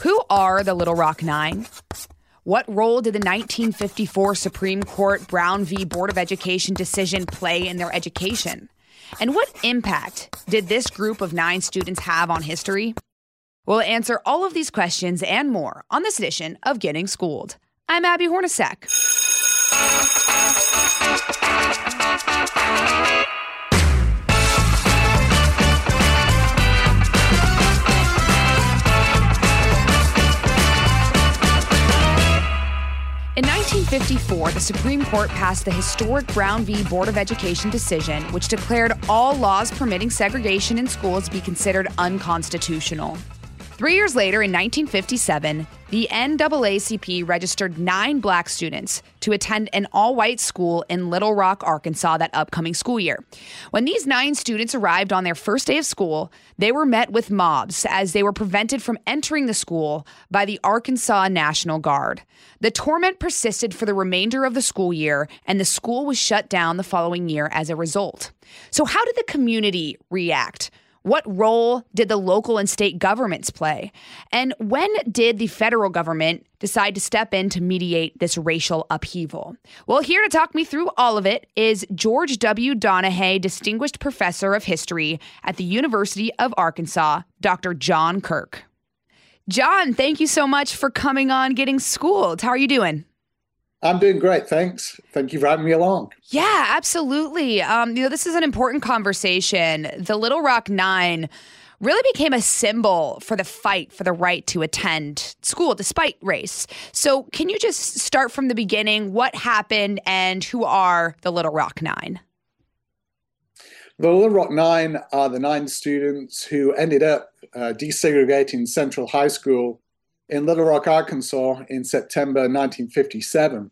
Who are the Little Rock Nine? What role did the 1954 Supreme Court Brown v. Board of Education decision play in their education? And what impact did this group of nine students have on history? We'll answer all of these questions and more on this edition of Getting Schooled. I'm Abby Hornacek. In 1954, the Supreme Court passed the historic Brown v. Board of Education decision, which declared all laws permitting segregation in schools be considered unconstitutional. Three years later, in 1957, the NAACP registered nine black students to attend an all white school in Little Rock, Arkansas that upcoming school year. When these nine students arrived on their first day of school, they were met with mobs as they were prevented from entering the school by the Arkansas National Guard. The torment persisted for the remainder of the school year, and the school was shut down the following year as a result. So, how did the community react? What role did the local and state governments play? And when did the federal government decide to step in to mediate this racial upheaval? Well, here to talk me through all of it is George W. Donaghey, Distinguished Professor of History at the University of Arkansas, Dr. John Kirk. John, thank you so much for coming on Getting Schooled. How are you doing? I'm doing great. Thanks. Thank you for having me along. Yeah, absolutely. Um, you know, this is an important conversation. The Little Rock Nine really became a symbol for the fight for the right to attend school despite race. So, can you just start from the beginning? What happened and who are the Little Rock Nine? The Little Rock Nine are the nine students who ended up uh, desegregating Central High School in Little Rock, Arkansas in September 1957.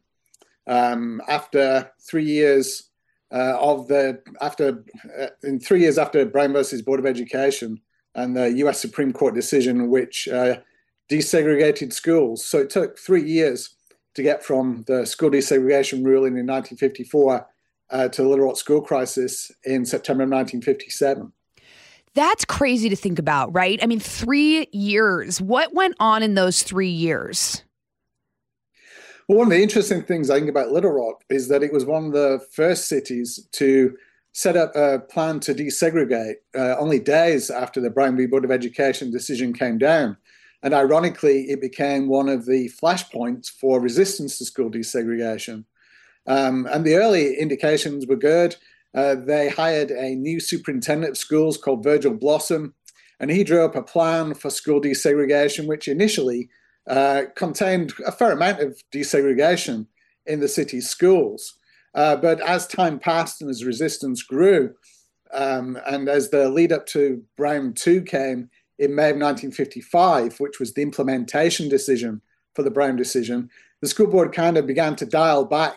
Um, after three years uh, of the, after, uh, in three years after Brown versus Board of Education and the US Supreme Court decision, which uh, desegregated schools. So it took three years to get from the school desegregation ruling in 1954 uh, to the Little Rock school crisis in September of 1957. That's crazy to think about, right? I mean, three years. What went on in those three years? Well, one of the interesting things I think about Little Rock is that it was one of the first cities to set up a plan to desegregate uh, only days after the Brown v. Board of Education decision came down. And ironically, it became one of the flashpoints for resistance to school desegregation. Um, and the early indications were good. Uh, they hired a new superintendent of schools called Virgil Blossom, and he drew up a plan for school desegregation, which initially uh, contained a fair amount of desegregation in the city's schools. Uh, but as time passed and as resistance grew, um, and as the lead up to Brown 2 came in May of 1955, which was the implementation decision for the Brown decision, the school board kind of began to dial back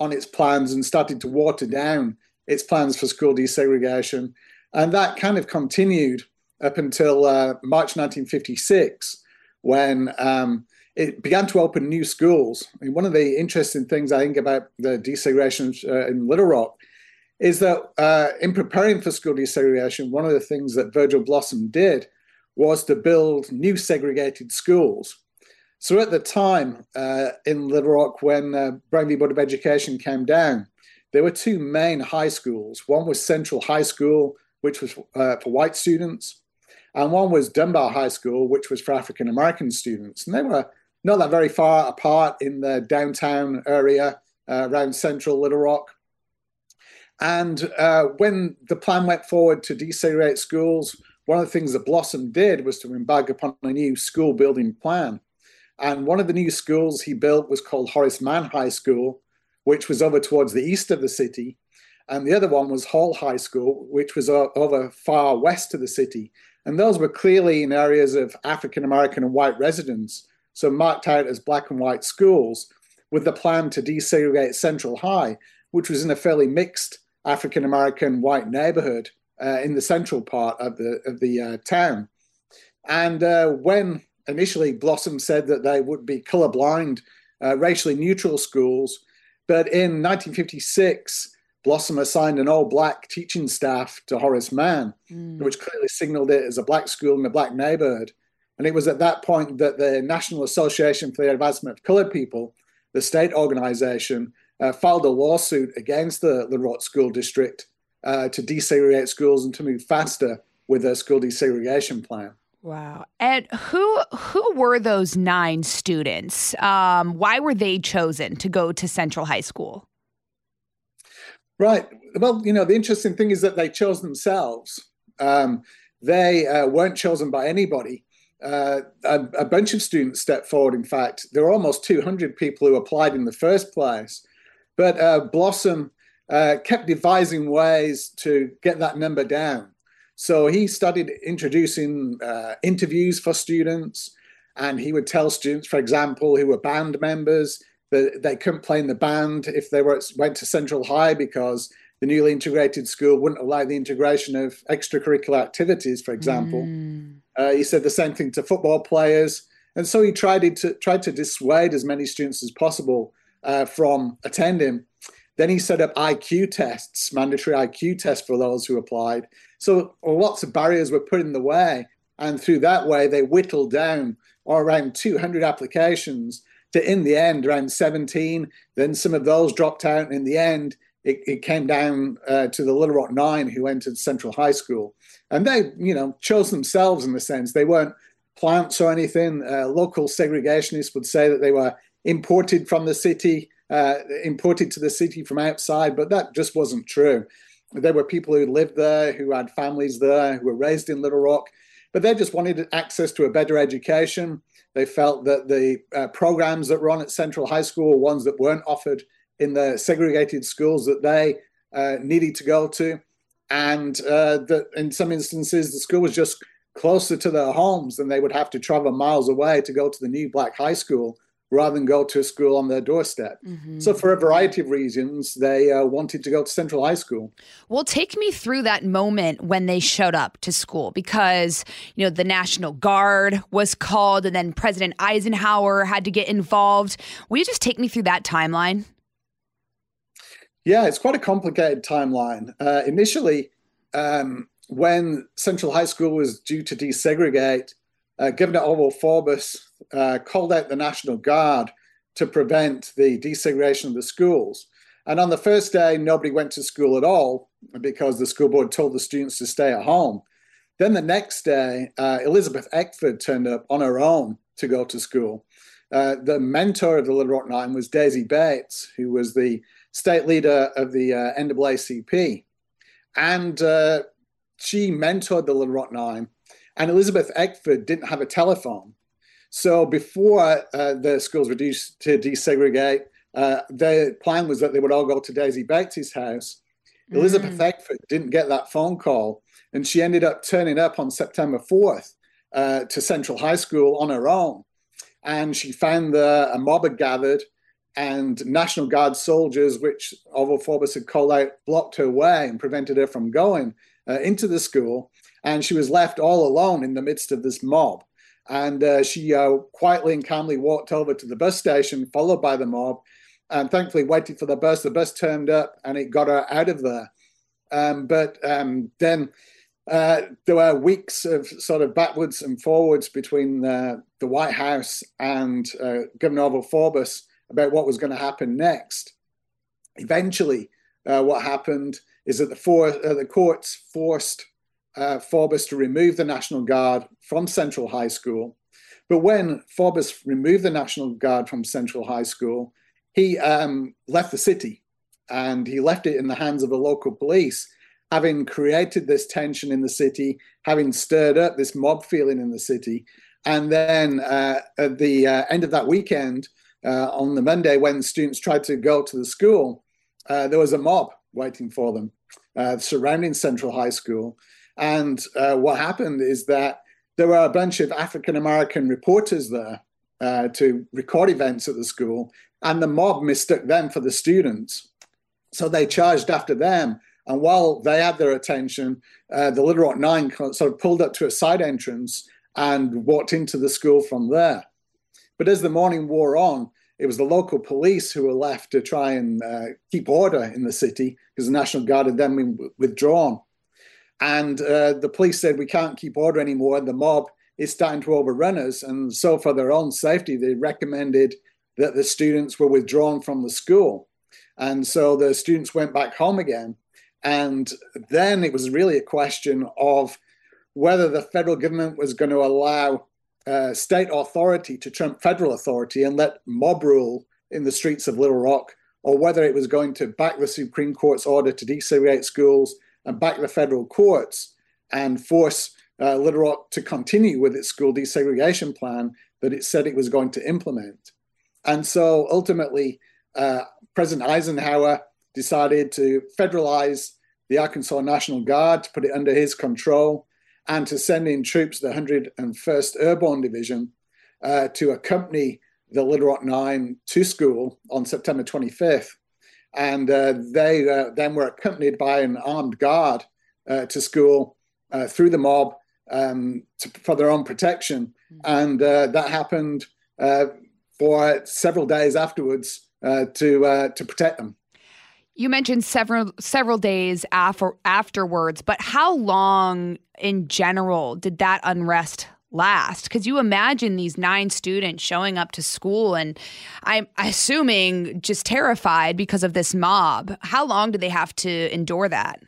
on its plans and started to water down its plans for school desegregation. And that kind of continued up until uh, March 1956, when um, it began to open new schools. I mean, one of the interesting things I think about the desegregation uh, in Little Rock is that uh, in preparing for school desegregation, one of the things that Virgil Blossom did was to build new segregated schools. So at the time uh, in Little Rock, when uh, Brown v. Board of Education came down, there were two main high schools. One was Central High School, which was uh, for white students, and one was Dunbar High School, which was for African American students. And they were not that very far apart in the downtown area uh, around central Little Rock. And uh, when the plan went forward to desegregate schools, one of the things that Blossom did was to embark upon a new school building plan. And one of the new schools he built was called Horace Mann High School, which was over towards the east of the city. And the other one was Hall High School, which was over far west of the city. And those were clearly in areas of African American and white residents, so marked out as black and white schools, with the plan to desegregate Central High, which was in a fairly mixed African American white neighborhood uh, in the central part of the of the uh, town. And uh, when initially Blossom said that they would be colorblind, uh, racially neutral schools, but in 1956, Blossom assigned an all black teaching staff to Horace Mann, mm. which clearly signaled it as a black school in a black neighborhood. And it was at that point that the National Association for the Advancement of Colored People, the state organization, uh, filed a lawsuit against the Rock School District uh, to desegregate schools and to move faster with a school desegregation plan. Wow. And who who were those nine students? Um, why were they chosen to go to Central High School? Right. Well, you know, the interesting thing is that they chose themselves. Um, they uh, weren't chosen by anybody. Uh, a, a, bunch of students stepped forward. In fact, there were almost 200 people who applied in the first place. But uh, Blossom uh, kept devising ways to get that number down. So he started introducing uh, interviews for students, and he would tell students, for example, who were band members, they couldn't play in the band if they were, went to Central High because the newly integrated school wouldn't allow the integration of extracurricular activities, for example. Mm. Uh, he said the same thing to football players. And so he tried to, tried to dissuade as many students as possible uh, from attending. Then he set up IQ tests, mandatory IQ tests for those who applied. So lots of barriers were put in the way. And through that way, they whittled down or around 200 applications to, in the end, around 17. Then some of those dropped out. In the end, it, it came down uh, to the Little Rock Nine who entered Central High School. And they, you know, chose themselves in a sense. They weren't plants or anything. Uh, local segregationists would say that they were imported from the city uh, imported to the city from outside, but that just wasn't true. There were people who lived there, who had families there, who were raised in Little Rock, but they just wanted access to a better education. They felt that the uh, programs that were on at Central High School were ones that weren't offered in the segregated schools that they uh, needed to go to. And uh, that in some instances, the school was just closer to their homes than they would have to travel miles away to go to the new black high school rather than go to a school on their doorstep. Mm-hmm. So, for a variety of reasons, they uh, wanted to go to Central High School. Well, take me through that moment when they showed up to school because, you know, the National Guard was called and then President Eisenhower had to get involved. Will you just take me through that timeline? Yeah, it's quite a complicated timeline. Uh, initially, um, when Central High School was due to desegregate, uh, Governor Orval Faubus uh, called out the National Guard to prevent the desegregation of the schools. And on the first day, nobody went to school at all because the school board told the students to stay at home. Then the next day, uh, Elizabeth Eckford turned up on her own to go to school. Uh, the mentor of the Little Rock Nine was Daisy Bates, who was the state leader of the uh, NAACP. And uh, she mentored the Little Rock Nine. And Elizabeth Eckford didn't have a telephone. So before uh, the schools reduced to desegregate, uh, the plan was that they would all go to Daisy Bates' house. Mm. Elizabeth Eckford didn't get that phone call, and she ended up turning up on September 4th uh, to Central High School on her own. And she found the, a mob had gathered, and National Guard soldiers, which Faubus had called out, blocked her way and prevented her from going uh, into the school. And she was left all alone in the midst of this mob. And uh, she uh, quietly and calmly walked over to the bus station, followed by the mob, and thankfully waited for the bus. The bus turned up and it got her out of there. Um, but um, then uh, there were weeks of sort of backwards and forwards between uh, the White House and uh, Governor Orval Faubus about what was going to happen next. Eventually, uh, what happened is that the, for- the courts forced uh, Faubus to remove the National Guard from Central High School. But when Faubus removed the National Guard from Central High School, he um, left the city and he left it in the hands of the local police, having created this tension in the city, having stirred up this mob feeling in the city. And then uh, at the uh, end of that weekend, uh, on the Monday, when students tried to go to the school, uh, there was a mob waiting for them uh, surrounding Central High School. And uh, what happened is that there were a bunch of African American reporters there uh, to record events at the school, and the mob mistook them for the students. So they charged after them. And while they had their attention, uh, the Little Rock Nine sort of pulled up to a side entrance and walked into the school from there. But as the morning wore on, it was the local police who were left to try and uh, keep order in the city because the National Guard had then been withdrawn. And uh, the police said, we can't keep order anymore. And the mob is starting to overrun us. And so, for their own safety, they recommended that the students were withdrawn from the school. And so the students went back home again. And then it was really a question of whether the federal government was going to allow uh, state authority to trump federal authority and let mob rule in the streets of Little Rock, or whether it was going to back the Supreme Court's order to desegregate schools back the federal courts and force uh, Little Rock to continue with its school desegregation plan that it said it was going to implement. And so ultimately, uh, President Eisenhower decided to federalize the Arkansas National Guard to put it under his control and to send in troops, the 101st Airborne Division, uh, to accompany the Little Rock Nine to school on September 25th. And uh, they uh, then were accompanied by an armed guard uh, to school uh, through the mob um, to, for their own protection. Mm-hmm. And uh, that happened for several days afterwards to, to protect them. You mentioned several several days after afterwards, but how long in general did that unrest last? Because you imagine these nine students showing up to school and I'm assuming just terrified because of this mob. How long do they have to endure that?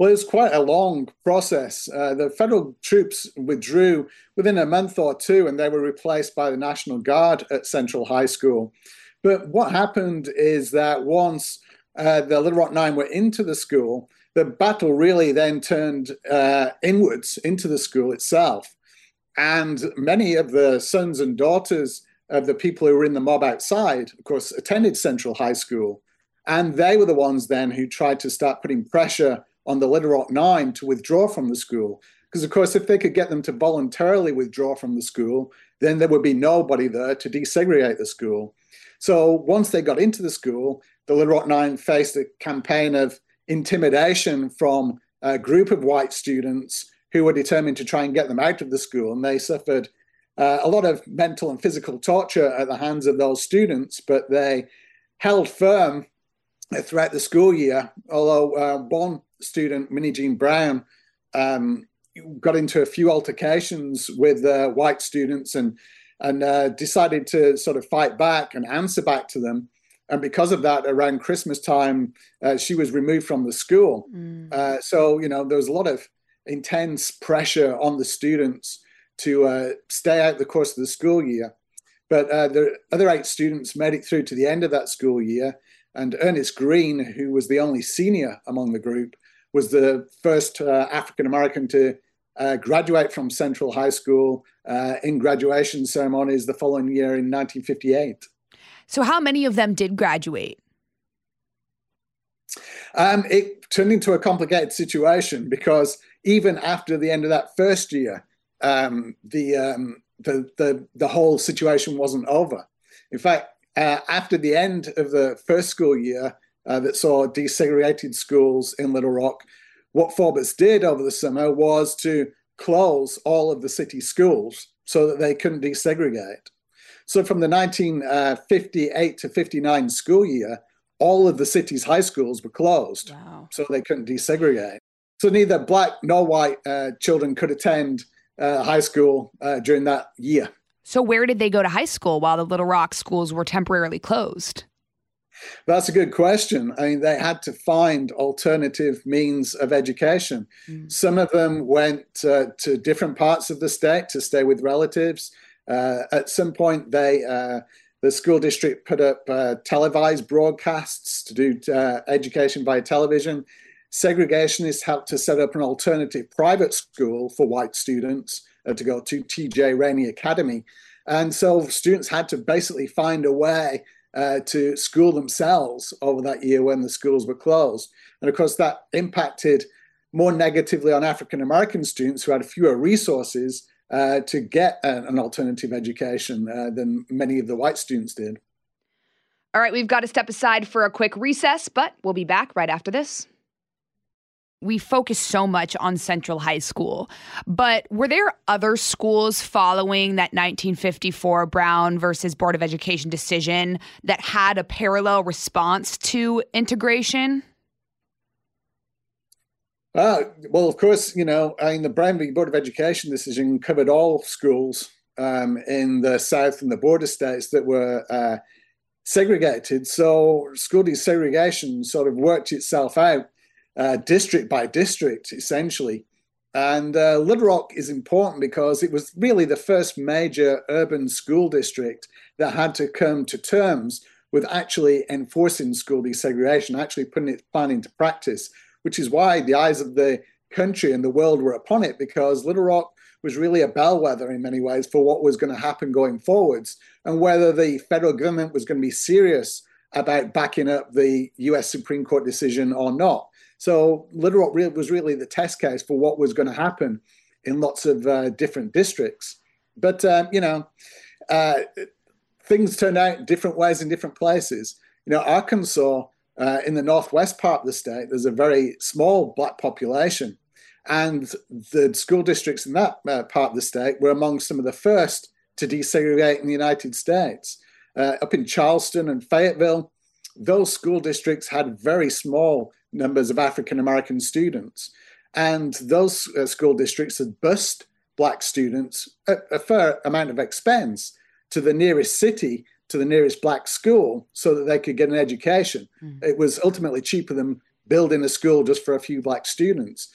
Well, it's quite a long process. Uh, the federal troops withdrew within a month or two, and they were replaced by the National Guard at Central High School. But what happened is that once uh, the Little Rock Nine were into the school, the battle really then turned uh, inwards into the school itself. And many of the sons and daughters of the people who were in the mob outside, of course, attended Central High School. And they were the ones then who tried to start putting pressure on the Little Rock Nine to withdraw from the school. Because, of course, if they could get them to voluntarily withdraw from the school, then there would be nobody there to desegregate the school. So once they got into the school, the Little Rock Nine faced a campaign of intimidation from a group of white students who were determined to try and get them out of the school. And they suffered uh, a lot of mental and physical torture at the hands of those students, but they held firm throughout the school year. Although uh, one student, Minnijean Brown, um, got into a few altercations with uh, white students and and uh, decided to sort of fight back and answer back to them. And because of that, around Christmas time, uh, she was removed from the school. Mm. Uh, so, you know, there was a lot of intense pressure on the students to uh, stay out the course of the school year. But uh, the other eight students made it through to the end of that school year. And Ernest Green, who was the only senior among the group, was the first uh, African American to uh, graduate from Central High School uh, in graduation ceremonies the following year in 1958. So, how many of them did graduate? Um, it turned into a complicated situation because even after the end of that first year, um, the, um, the, the, the whole situation wasn't over. In fact, uh, after the end of the first school year uh, that saw desegregated schools in Little Rock, what Faubus did over the summer was to close all of the city schools so that they couldn't desegregate. So from the 1958 to 59 school year, all of the city's high schools were closed, wow. so they couldn't desegregate. So neither black nor white uh, children could attend uh, high school uh, during that year. So where did they go to high school while the Little Rock schools were temporarily closed? That's a good question. I mean, they had to find alternative means of education. Mm. Some of them went uh, to different parts of the state to stay with relatives. Uh, at some point, they uh, the school district put up uh, televised broadcasts to do uh, education via television. Segregationists helped to set up an alternative private school for white students uh, to go to TJ Raney Academy. And so students had to basically find a way uh, to school themselves over that year when the schools were closed. And of course, that impacted more negatively on African American students who had fewer resources uh, to get an, an alternative education uh, than many of the white students did. All right, we've got to step aside for a quick recess, but we'll be back right after this we focus so much on Central High School, but were there other schools following that 1954 Brown versus Board of Education decision that had a parallel response to integration? Uh, well, of course, you know, I mean, the v. Board of Education decision covered all schools um, in the South and the border states that were uh, segregated. So school desegregation sort of worked itself out uh, district by district, essentially. And uh, Little Rock is important because it was really the first major urban school district that had to come to terms with actually enforcing school desegregation, actually putting its plan into practice, which is why the eyes of the country and the world were upon it, because Little Rock was really a bellwether in many ways for what was going to happen going forwards and whether the federal government was going to be serious about backing up the US Supreme Court decision or not. So Little Rock was really the test case for what was going to happen in lots of uh, different districts. But, um, you know, uh, things turned out different ways in different places. You know, Arkansas, uh, in the northwest part of the state, there's a very small black population. And the school districts in that uh, part of the state were among some of the first to desegregate in the United States. Uh, up in Charleston and Fayetteville, those school districts had very small numbers of African American students. And those uh, school districts had bused black students at a fair amount of expense to the nearest city, to the nearest black school, so that they could get an education. Mm. It was ultimately cheaper than building a school just for a few black students.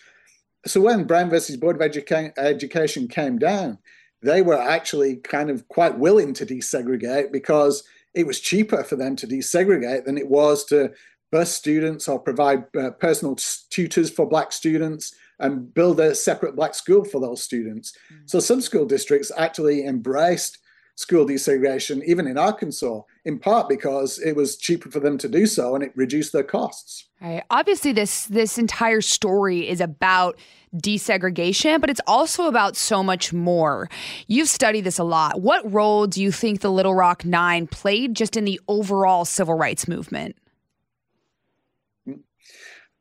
So when Brown versus Board of Educa- Education came down, they were actually kind of quite willing to desegregate because it was cheaper for them to desegregate than it was to bus students or provide uh, personal tutors for black students and build a separate black school for those students. Mm-hmm. So some school districts actually embraced school desegregation, even in Arkansas, in part because it was cheaper for them to do so and it reduced their costs. Right. Obviously, this this entire story is about desegregation, but it's also about so much more. You've studied this a lot. What role do you think the Little Rock Nine played just in the overall civil rights movement?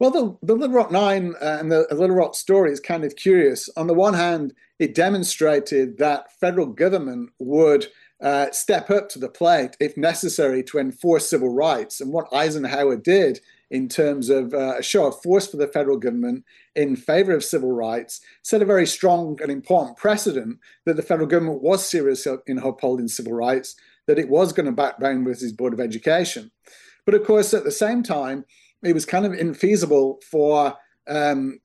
Well, the, the Little Rock Nine uh, and the Little Rock story is kind of curious. On the one hand, it demonstrated that federal government would uh, step up to the plate if necessary to enforce civil rights. And what Eisenhower did in terms of uh, a show of force for the federal government in favor of civil rights set a very strong and important precedent that the federal government was serious in upholding civil rights, that it was going to back down with his Board of Education. But of course, at the same time, it was kind of infeasible for um,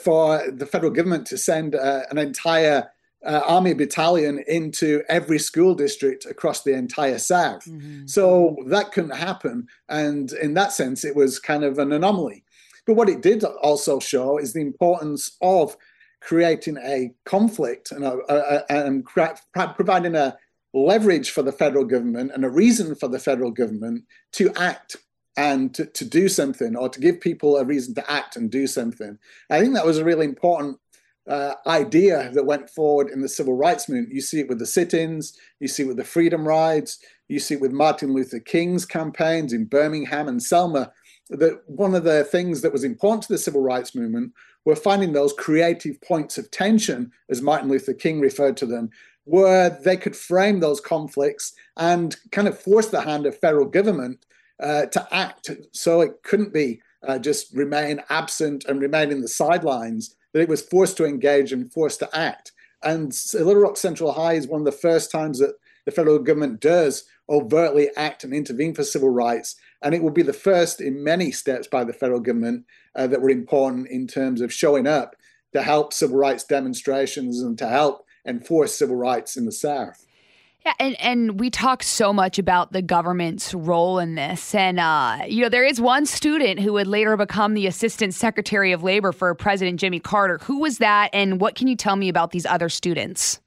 for the federal government to send uh, an entire uh, army battalion into every school district across the entire South. Mm-hmm. So that couldn't happen. And in that sense, it was kind of an anomaly. But what it did also show is the importance of creating a conflict and, a, a, and providing a leverage for the federal government and a reason for the federal government to act and to, to do something or to give people a reason to act and do something. I think that was a really important uh, idea that went forward in the civil rights movement. You see it with the sit ins, you see it with the freedom rides, you see it with Martin Luther King's campaigns in Birmingham and Selma. That one of the things that was important to the civil rights movement were finding those creative points of tension, as Martin Luther King referred to them, where they could frame those conflicts and kind of force the hand of federal government uh, to act. So it couldn't be uh, just remain absent and remain in the sidelines, that it was forced to engage and forced to act. And Little Rock Central High is one of the first times that the federal government does overtly act and intervene for civil rights. And it will be the first in many steps by the federal government uh, that were important in terms of showing up to help civil rights demonstrations and to help enforce civil rights in the South. Yeah, and, and we talk so much about the government's role in this. And, uh, you know, there is one student who would later become the Assistant Secretary of Labor for President Jimmy Carter. Who was that, and what can you tell me about these other students?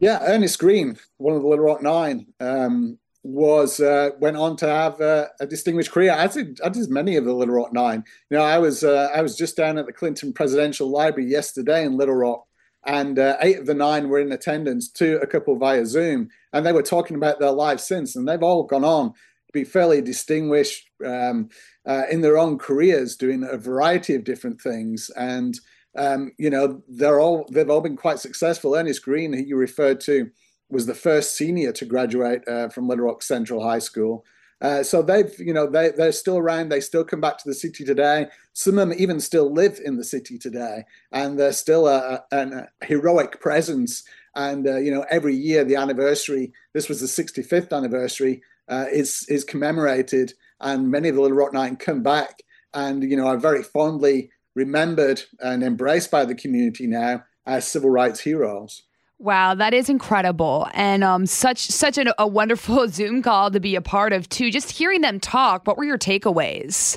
Yeah, Ernest Green, one of the Little Rock Nine, um, was uh, went on to have uh, a distinguished career. As did, as did many of the Little Rock Nine. You know, I was uh, I was just down at the Clinton Presidential Library yesterday in Little Rock, and uh, eight of the nine were in attendance, two a couple via Zoom, and they were talking about their lives since, and they've all gone on to be fairly distinguished um, uh, in their own careers, doing a variety of different things, and um, you know they're all they've all been quite successful. Ernest Green, who you referred to, was the first senior to graduate uh, from Little Rock Central High School. Uh, so they've, you know, they, they're still around. They still come back to the city today. Some of them even still live in the city today, and they're still a, a, a heroic presence. And uh, you know, every year the anniversary. This was the 65th anniversary. Uh, is is commemorated, and many of the Little Rock Nine come back, and you know, are very fondly remembered and embraced by the community now as civil rights heroes. Wow, that is incredible, and um, such such an, a wonderful Zoom call to be a part of too. Just hearing them talk, what were your takeaways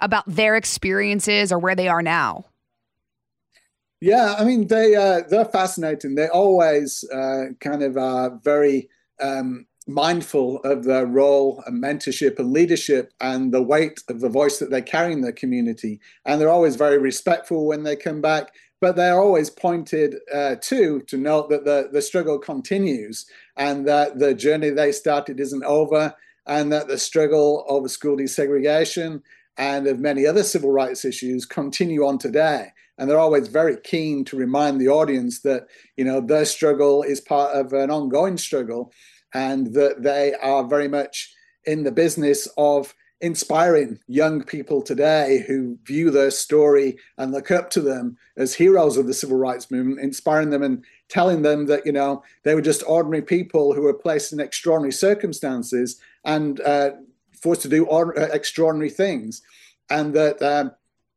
about their experiences or where they are now? Yeah, I mean they uh, they're fascinating. They always uh, kind of are very um, mindful of their role and mentorship and leadership and the weight of the voice that they carry in their community. And they're always very respectful when they come back but they're always pointed uh, to to note that the, the struggle continues and that the journey they started isn't over and that the struggle over school desegregation and of many other civil rights issues continue on today. And they're always very keen to remind the audience that you know their struggle is part of an ongoing struggle and that they are very much in the business of inspiring young people today who view their story and look up to them as heroes of the civil rights movement, inspiring them and telling them that you know they were just ordinary people who were placed in extraordinary circumstances and uh, forced to do or- uh, extraordinary things, and that um,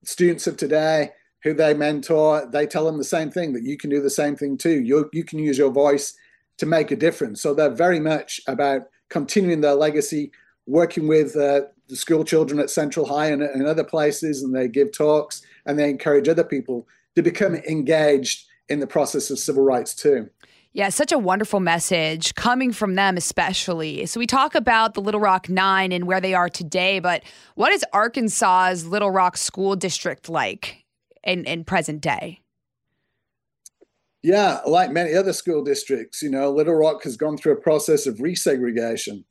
students of today who they mentor, they tell them the same thing that you can do the same thing too. You you can use your voice to make a difference. So they're very much about continuing their legacy, working with uh, the school children at Central High and, and other places, and they give talks and they encourage other people to become engaged in the process of civil rights too. Yeah, such a wonderful message coming from them, especially. So, we talk about the Little Rock Nine and where they are today, but what is Arkansas's Little Rock School District like in, in present day? Yeah, like many other school districts, you know, Little Rock has gone through a process of resegregation.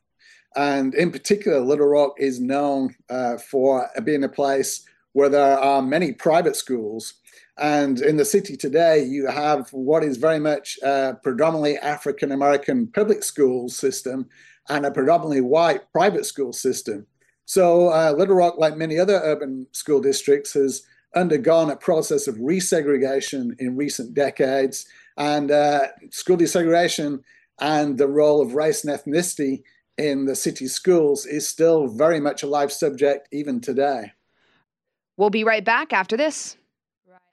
And in particular, Little Rock is known uh, for being a place where there are many private schools. And in the city today, you have what is very much a predominantly African American public school system and a predominantly white private school system. So, uh, Little Rock, like many other urban school districts, has undergone a process of resegregation in recent decades. And uh, school desegregation and the role of race and ethnicity in the city schools is still very much a live subject even today. We'll be right back after this.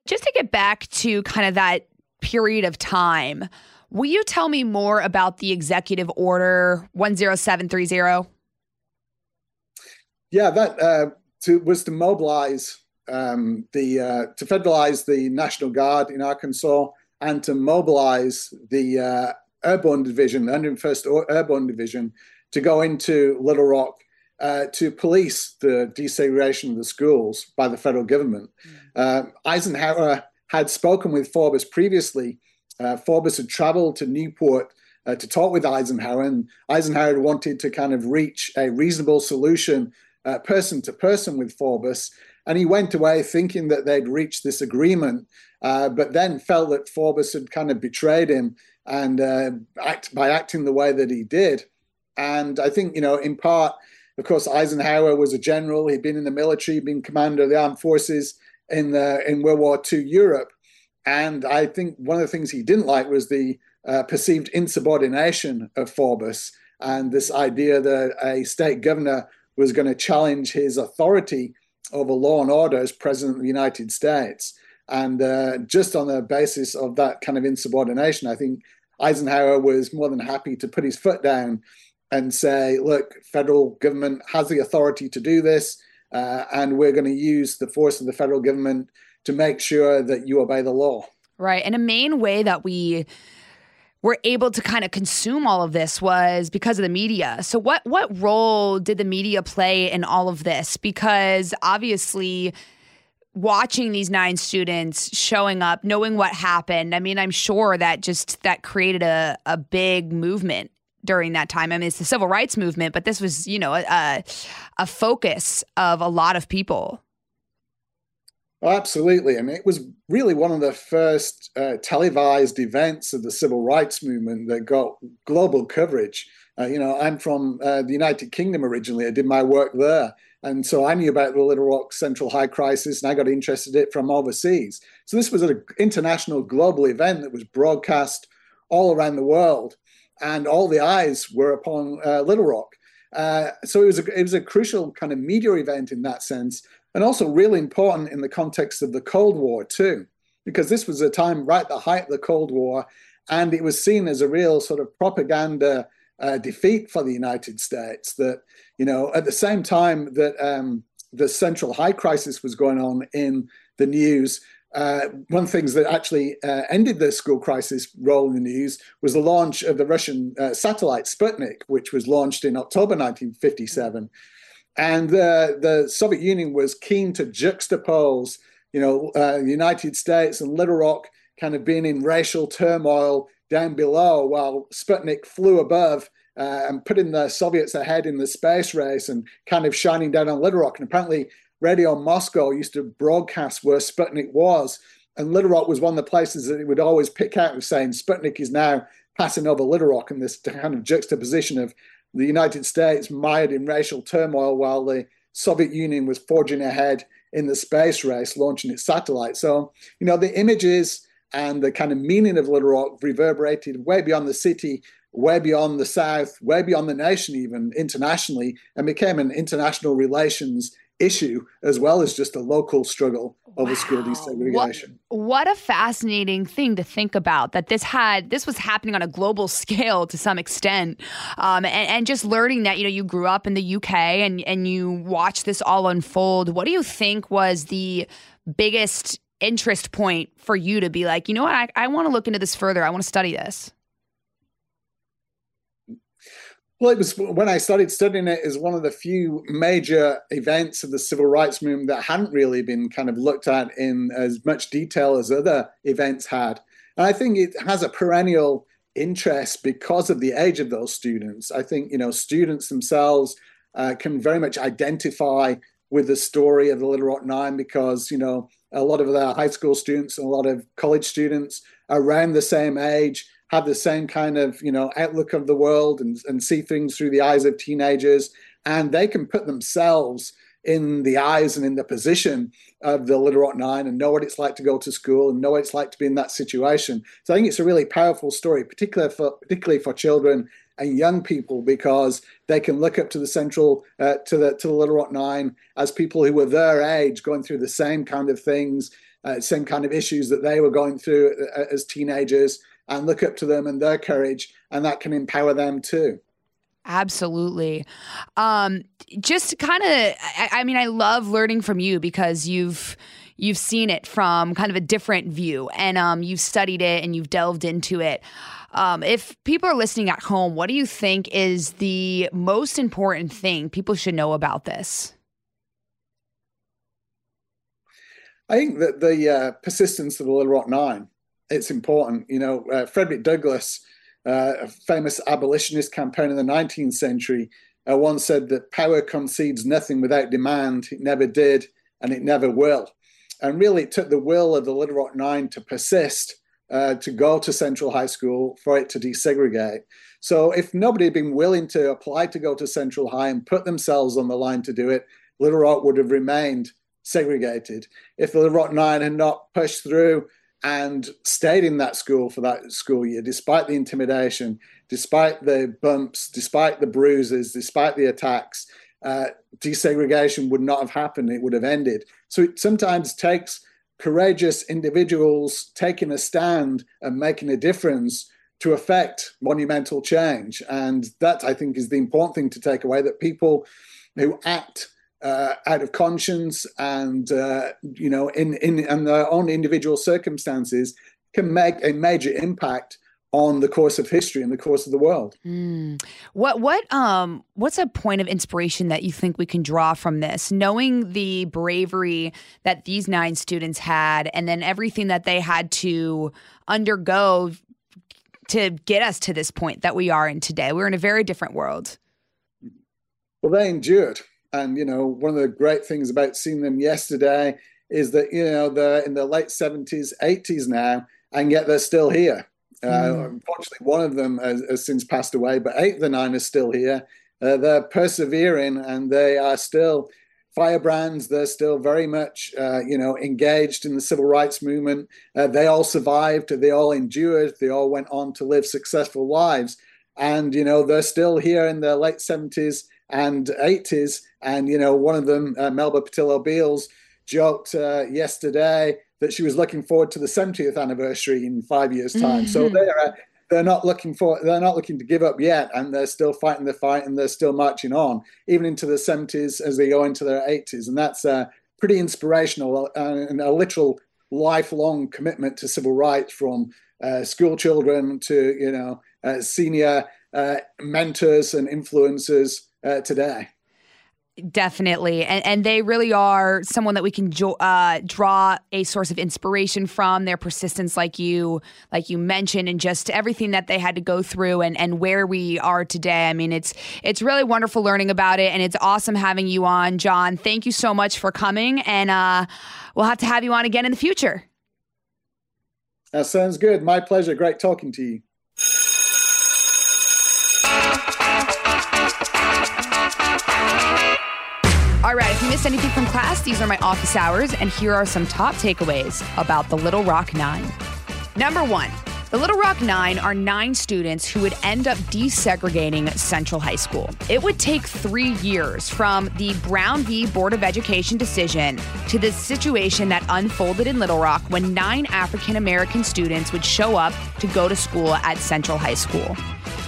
Just to get back to kind of that period of time, will you tell me more about the executive order 10730? Yeah, that uh, to, was to mobilize um, the uh, to federalize the National Guard in Arkansas and to mobilize the uh, Airborne Division, the 101st Airborne Division, to go into Little Rock uh, to police the desegregation of the schools by the federal government. Mm. Uh, Eisenhower had spoken with Faubus previously. Uh, Faubus had traveled to Newport uh, to talk with Eisenhower, and Eisenhower wanted to kind of reach a reasonable solution uh, person to person with Faubus. And he went away thinking that they'd reached this agreement, uh, but then felt that Faubus had kind of betrayed him and act, by acting the way that he did. And I think, you know, in part, of course, Eisenhower was a general. He'd been in the military, been commander of the armed forces in the in World War II Europe. And I think one of the things he didn't like was the uh, perceived insubordination of Faubus and this idea that a state governor was going to challenge his authority over law and order as president of the United States. And uh, just on the basis of that kind of insubordination, I think Eisenhower was more than happy to put his foot down and say, look, federal government has the authority to do this, uh, and we're going to use the force of the federal government to make sure that you obey the law. Right. And a main way that we were able to kind of consume all of this was because of the media. So what what role did the media play in all of this? Because obviously watching these nine students showing up, knowing what happened, I mean, I'm sure that just that created a, a big movement during that time. I mean, it's the civil rights movement, but this was, you know, a, a focus of a lot of people. Oh, absolutely. And it was really one of the first uh, televised events of the civil rights movement that got global coverage. Uh, you know, I'm from uh, the United Kingdom originally. I did my work there. And so I knew about the Little Rock Central High crisis and I got interested in it from overseas. So this was an international global event that was broadcast all around the world. And all the eyes were upon uh, Little Rock. Uh, so it was, a, it was a crucial kind of media event in that sense and also really important in the context of the Cold War too, because this was a time right at the height of the Cold War, and it was seen as a real sort of propaganda uh, defeat for the United States. That you know, at the same time that um, the Central High crisis was going on in the news. Uh, one of the things that actually uh, ended the school crisis role in the news was the launch of the Russian uh, satellite Sputnik, which was launched in October 1957. And uh, the Soviet Union was keen to juxtapose, you know, uh, the United States and Little Rock kind of being in racial turmoil down below while Sputnik flew above uh, and putting the Soviets ahead in the space race and kind of shining down on Little Rock. And apparently, Radio Moscow used to broadcast where Sputnik was. And Little Rock was one of the places that it would always pick out saying Sputnik is now passing over Little Rock in this kind of juxtaposition of the United States mired in racial turmoil while the Soviet Union was forging ahead in the space race, launching its satellites. So, you know, the images and the kind of meaning of Little Rock reverberated way beyond the city, way beyond the South, way beyond the nation, even internationally, and became an international relations issue as well as just a local struggle over wow. school desegregation. What, what, a fascinating thing to think about that this had this was happening on a global scale to some extent, um, and, and, just learning that you know you grew up in the UK and and you watched this all unfold. What do you think was the biggest interest point for you to be like, you know what, I, I want to look into this further. I want to study this. Well, it was when I started studying it as one of the few major events of the civil rights movement that hadn't really been kind of looked at in as much detail as other events had. And I think it has a perennial interest because of the age of those students. I think, you know, students themselves uh, can very much identify with the story of the Little Rock Nine because, you know, a lot of the high school students and a lot of college students around the same age have the same kind of you know outlook of the world and, and see things through the eyes of teenagers and they can put themselves in the eyes and in the position of the Little Rock Nine and know what it's like to go to school and know what it's like to be in that situation. So I think it's a really powerful story, particularly for particularly for children and young people, because they can look up to the central uh, to the to the Little Rock Nine as people who were their age, going through the same kind of things, uh, same kind of issues that they were going through uh, as teenagers, and look up to them and their courage, and that can empower them too. Absolutely. Um, just kind of, I, I mean, I love learning from you because you've you've seen it from kind of a different view, and um, you've studied it and you've delved into it. Um, if people are listening at home, what do you think is the most important thing people should know about this? I think that the uh, persistence of the Little Rock Nine it's important. You know, uh, Frederick Douglass, uh, a famous abolitionist campaigner in the 19th century, uh, once said that power concedes nothing without demand. It never did, and it never will. And really, it took the will of the Little Rock Nine to persist uh, to go to Central High School for it to desegregate. So, if nobody had been willing to apply to go to Central High and put themselves on the line to do it, Little Rock would have remained segregated. If the Little Rock Nine had not pushed through and stayed in that school for that school year, despite the intimidation, despite the bumps, despite the bruises, despite the attacks. Uh, desegregation would not have happened, it would have ended. So it sometimes takes courageous individuals taking a stand and making a difference to affect monumental change. And that, I think, is the important thing to take away that people who act uh, out of conscience and uh, you know in in and their own individual circumstances can make a major impact on the course of history and the course of the world. Mm. What what um what's a point of inspiration that you think we can draw from this, knowing the bravery that these nine students had, and then everything that they had to undergo to get us to this point that we are in today. We're in a very different world. Well, they endured. And, you know, one of the great things about seeing them yesterday is that you know they're in the late 70s, 80s now, and yet they're still here. Uh, mm. Unfortunately, one of them has, has, since passed away, but eight of the nine are still here. Uh, they're persevering, and they are still firebrands. They're still very much, uh, you know, engaged in the civil rights movement. Uh, they all survived. They all endured. They all went on to live successful lives, and you know, they're still here in their late 70s and 80s. And you know, one of them, uh, Melba Pattillo Beals, joked uh, yesterday that she was looking forward to the 70th anniversary in five years' time. Mm-hmm. So they're uh, they're not looking for they're not looking to give up yet, and they're still fighting the fight, and they're still marching on, even into the 70s as they go into their 80s, and that's uh, pretty inspirational uh, and a literal lifelong commitment to civil rights from uh, school children to you know uh, senior uh, mentors and influencers uh, today. Definitely. And, and they really are someone that we can jo- uh, draw a source of inspiration from their persistence, like you, like you mentioned, and just everything that they had to go through and, and where we are today. I mean, it's, it's really wonderful learning about it and it's awesome having you on, John. Thank you so much for coming. And uh, we'll have to have you on again in the future. That sounds good. My pleasure. Great talking to you. All right, if you missed anything from class, these are my office hours, and here are some top takeaways about the Little Rock Nine. Number one, the Little Rock Nine are nine students who would end up desegregating Central High School. It would take three years from the Brown v. Board of Education decision to the situation that unfolded in Little Rock when nine African American students would show up to go to school at Central High School.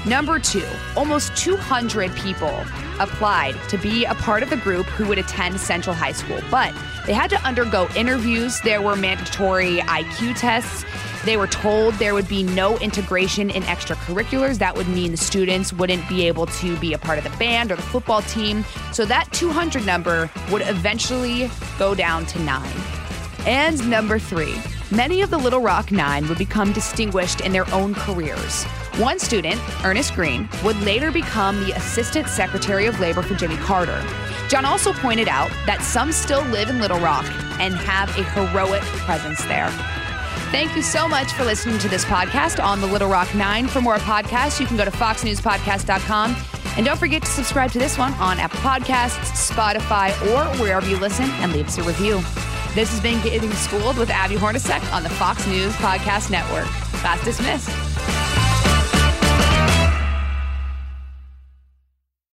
Number two, almost 200 people applied to be a part of the group who would attend Central High School, but they had to undergo interviews. There were mandatory IQ tests. They were told there would be no integration in extracurriculars. That would mean the students wouldn't be able to be a part of the band or the football team. So that 200 number would eventually go down to nine. And number three, many of the Little Rock Nine would become distinguished in their own careers. One student, Ernest Green, would later become the Assistant Secretary of Labor for Jimmy Carter. John also pointed out that some still live in Little Rock and have a heroic presence there. Thank you so much for listening to this podcast on the Little Rock Nine. For more podcasts, you can go to foxnewspodcast.com. And don't forget to subscribe to this one on Apple Podcasts, Spotify, or wherever you listen and leave us a review. This has been Getting Schooled with Abby Hornacek on the Fox News Podcast Network. Class dismissed.